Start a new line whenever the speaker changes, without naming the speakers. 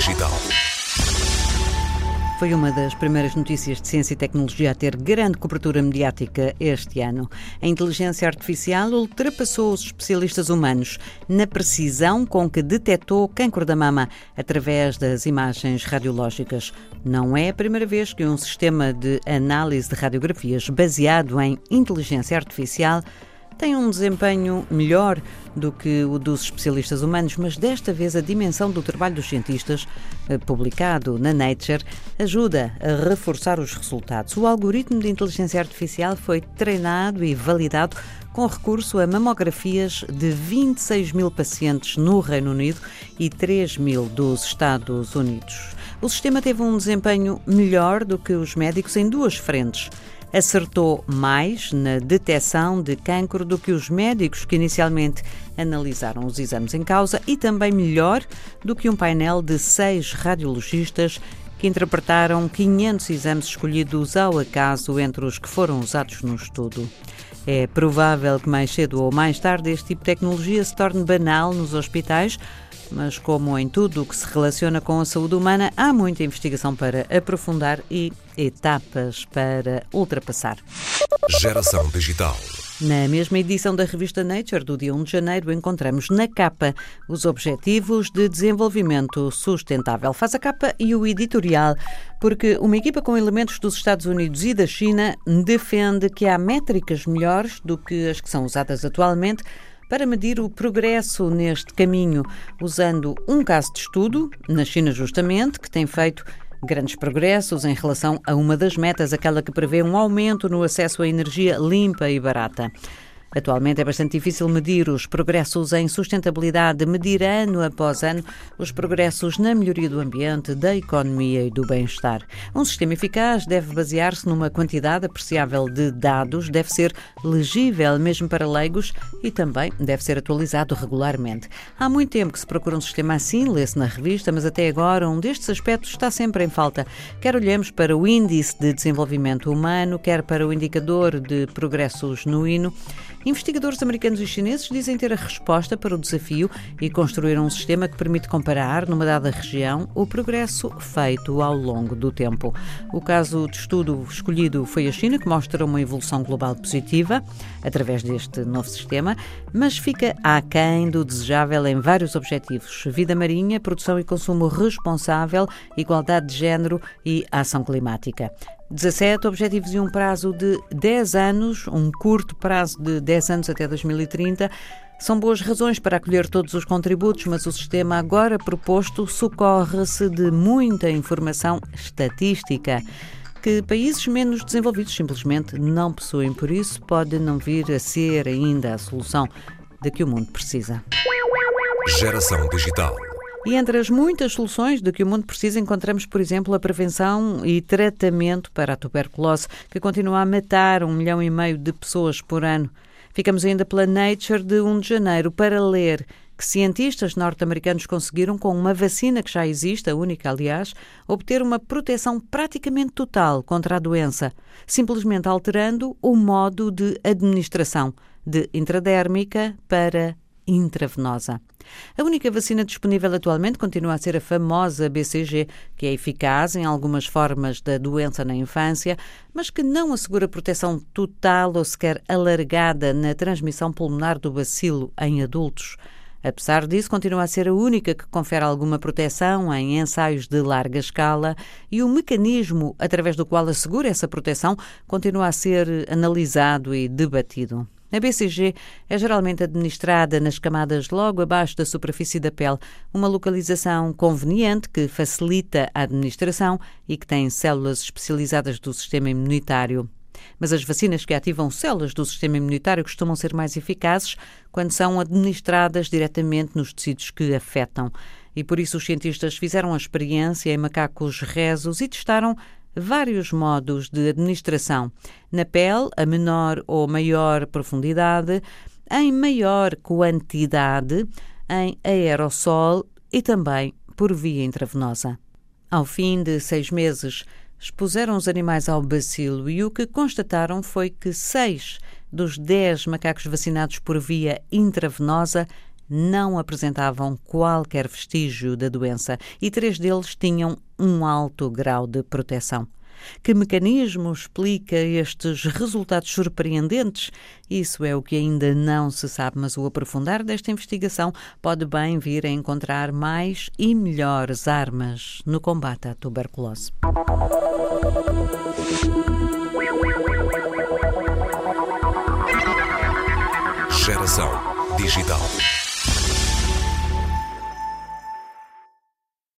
Digital.
Foi uma das primeiras notícias de ciência e tecnologia a ter grande cobertura mediática este ano. A inteligência artificial ultrapassou os especialistas humanos na precisão com que detectou cancro da mama através das imagens radiológicas. Não é a primeira vez que um sistema de análise de radiografias baseado em inteligência artificial tem um desempenho melhor do que o dos especialistas humanos, mas desta vez a dimensão do trabalho dos cientistas, eh, publicado na Nature, ajuda a reforçar os resultados. O algoritmo de inteligência artificial foi treinado e validado com recurso a mamografias de 26 mil pacientes no Reino Unido e 3 mil dos Estados Unidos. O sistema teve um desempenho melhor do que os médicos em duas frentes acertou mais na detecção de cancro do que os médicos que inicialmente analisaram os exames em causa e também melhor do que um painel de seis radiologistas que interpretaram 500 exames escolhidos ao acaso entre os que foram usados no estudo. É provável que mais cedo ou mais tarde este tipo de tecnologia se torne banal nos hospitais, mas como em tudo o que se relaciona com a saúde humana, há muita investigação para aprofundar e etapas para ultrapassar.
Geração Digital.
Na mesma edição da revista Nature, do dia 1 de janeiro, encontramos na capa os Objetivos de Desenvolvimento Sustentável. Faz a capa e o editorial, porque uma equipa com elementos dos Estados Unidos e da China defende que há métricas melhores do que as que são usadas atualmente para medir o progresso neste caminho, usando um caso de estudo, na China justamente, que tem feito grandes progressos em relação a uma das metas, aquela que prevê um aumento no acesso à energia limpa e barata. Atualmente é bastante difícil medir os progressos em sustentabilidade, medir ano após ano os progressos na melhoria do ambiente, da economia e do bem-estar. Um sistema eficaz deve basear-se numa quantidade apreciável de dados, deve ser legível mesmo para leigos e também deve ser atualizado regularmente. Há muito tempo que se procura um sistema assim, lê-se na revista, mas até agora um destes aspectos está sempre em falta. Quer olhemos para o Índice de Desenvolvimento Humano, quer para o Indicador de Progresso Genuíno. Investigadores americanos e chineses dizem ter a resposta para o desafio e construíram um sistema que permite comparar, numa dada região, o progresso feito ao longo do tempo. O caso de estudo escolhido foi a China, que mostra uma evolução global positiva através deste novo sistema, mas fica aquém do desejável em vários objetivos: vida marinha, produção e consumo responsável, igualdade de género e ação climática. 17 objetivos e um prazo de 10 anos, um curto prazo de 10 anos até 2030. São boas razões para acolher todos os contributos, mas o sistema agora proposto socorre-se de muita informação estatística que países menos desenvolvidos simplesmente não possuem. Por isso, pode não vir a ser ainda a solução de que o mundo precisa.
Geração Digital.
E entre as muitas soluções de que o mundo precisa, encontramos, por exemplo, a prevenção e tratamento para a tuberculose, que continua a matar um milhão e meio de pessoas por ano. Ficamos ainda pela Nature de 1 de janeiro para ler que cientistas norte-americanos conseguiram, com uma vacina que já existe, a única, aliás, obter uma proteção praticamente total contra a doença, simplesmente alterando o modo de administração de intradérmica para intravenosa. A única vacina disponível atualmente continua a ser a famosa BCG, que é eficaz em algumas formas da doença na infância, mas que não assegura proteção total ou sequer alargada na transmissão pulmonar do bacilo em adultos. Apesar disso, continua a ser a única que confere alguma proteção em ensaios de larga escala e o mecanismo através do qual assegura essa proteção continua a ser analisado e debatido. A BCG é geralmente administrada nas camadas logo abaixo da superfície da pele, uma localização conveniente que facilita a administração e que tem células especializadas do sistema imunitário. Mas as vacinas que ativam células do sistema imunitário costumam ser mais eficazes quando são administradas diretamente nos tecidos que afetam. E por isso os cientistas fizeram a experiência em macacos rezos e testaram vários modos de administração na pele, a menor ou maior profundidade, em maior quantidade, em aerossol e também por via intravenosa. Ao fim de seis meses, expuseram os animais ao bacilo e o que constataram foi que seis dos dez macacos vacinados por via intravenosa não apresentavam qualquer vestígio da doença e três deles tinham um alto grau de proteção. Que mecanismo explica estes resultados surpreendentes? Isso é o que ainda não se sabe, mas o aprofundar desta investigação pode bem vir a encontrar mais e melhores armas no combate à tuberculose. Geração Digital.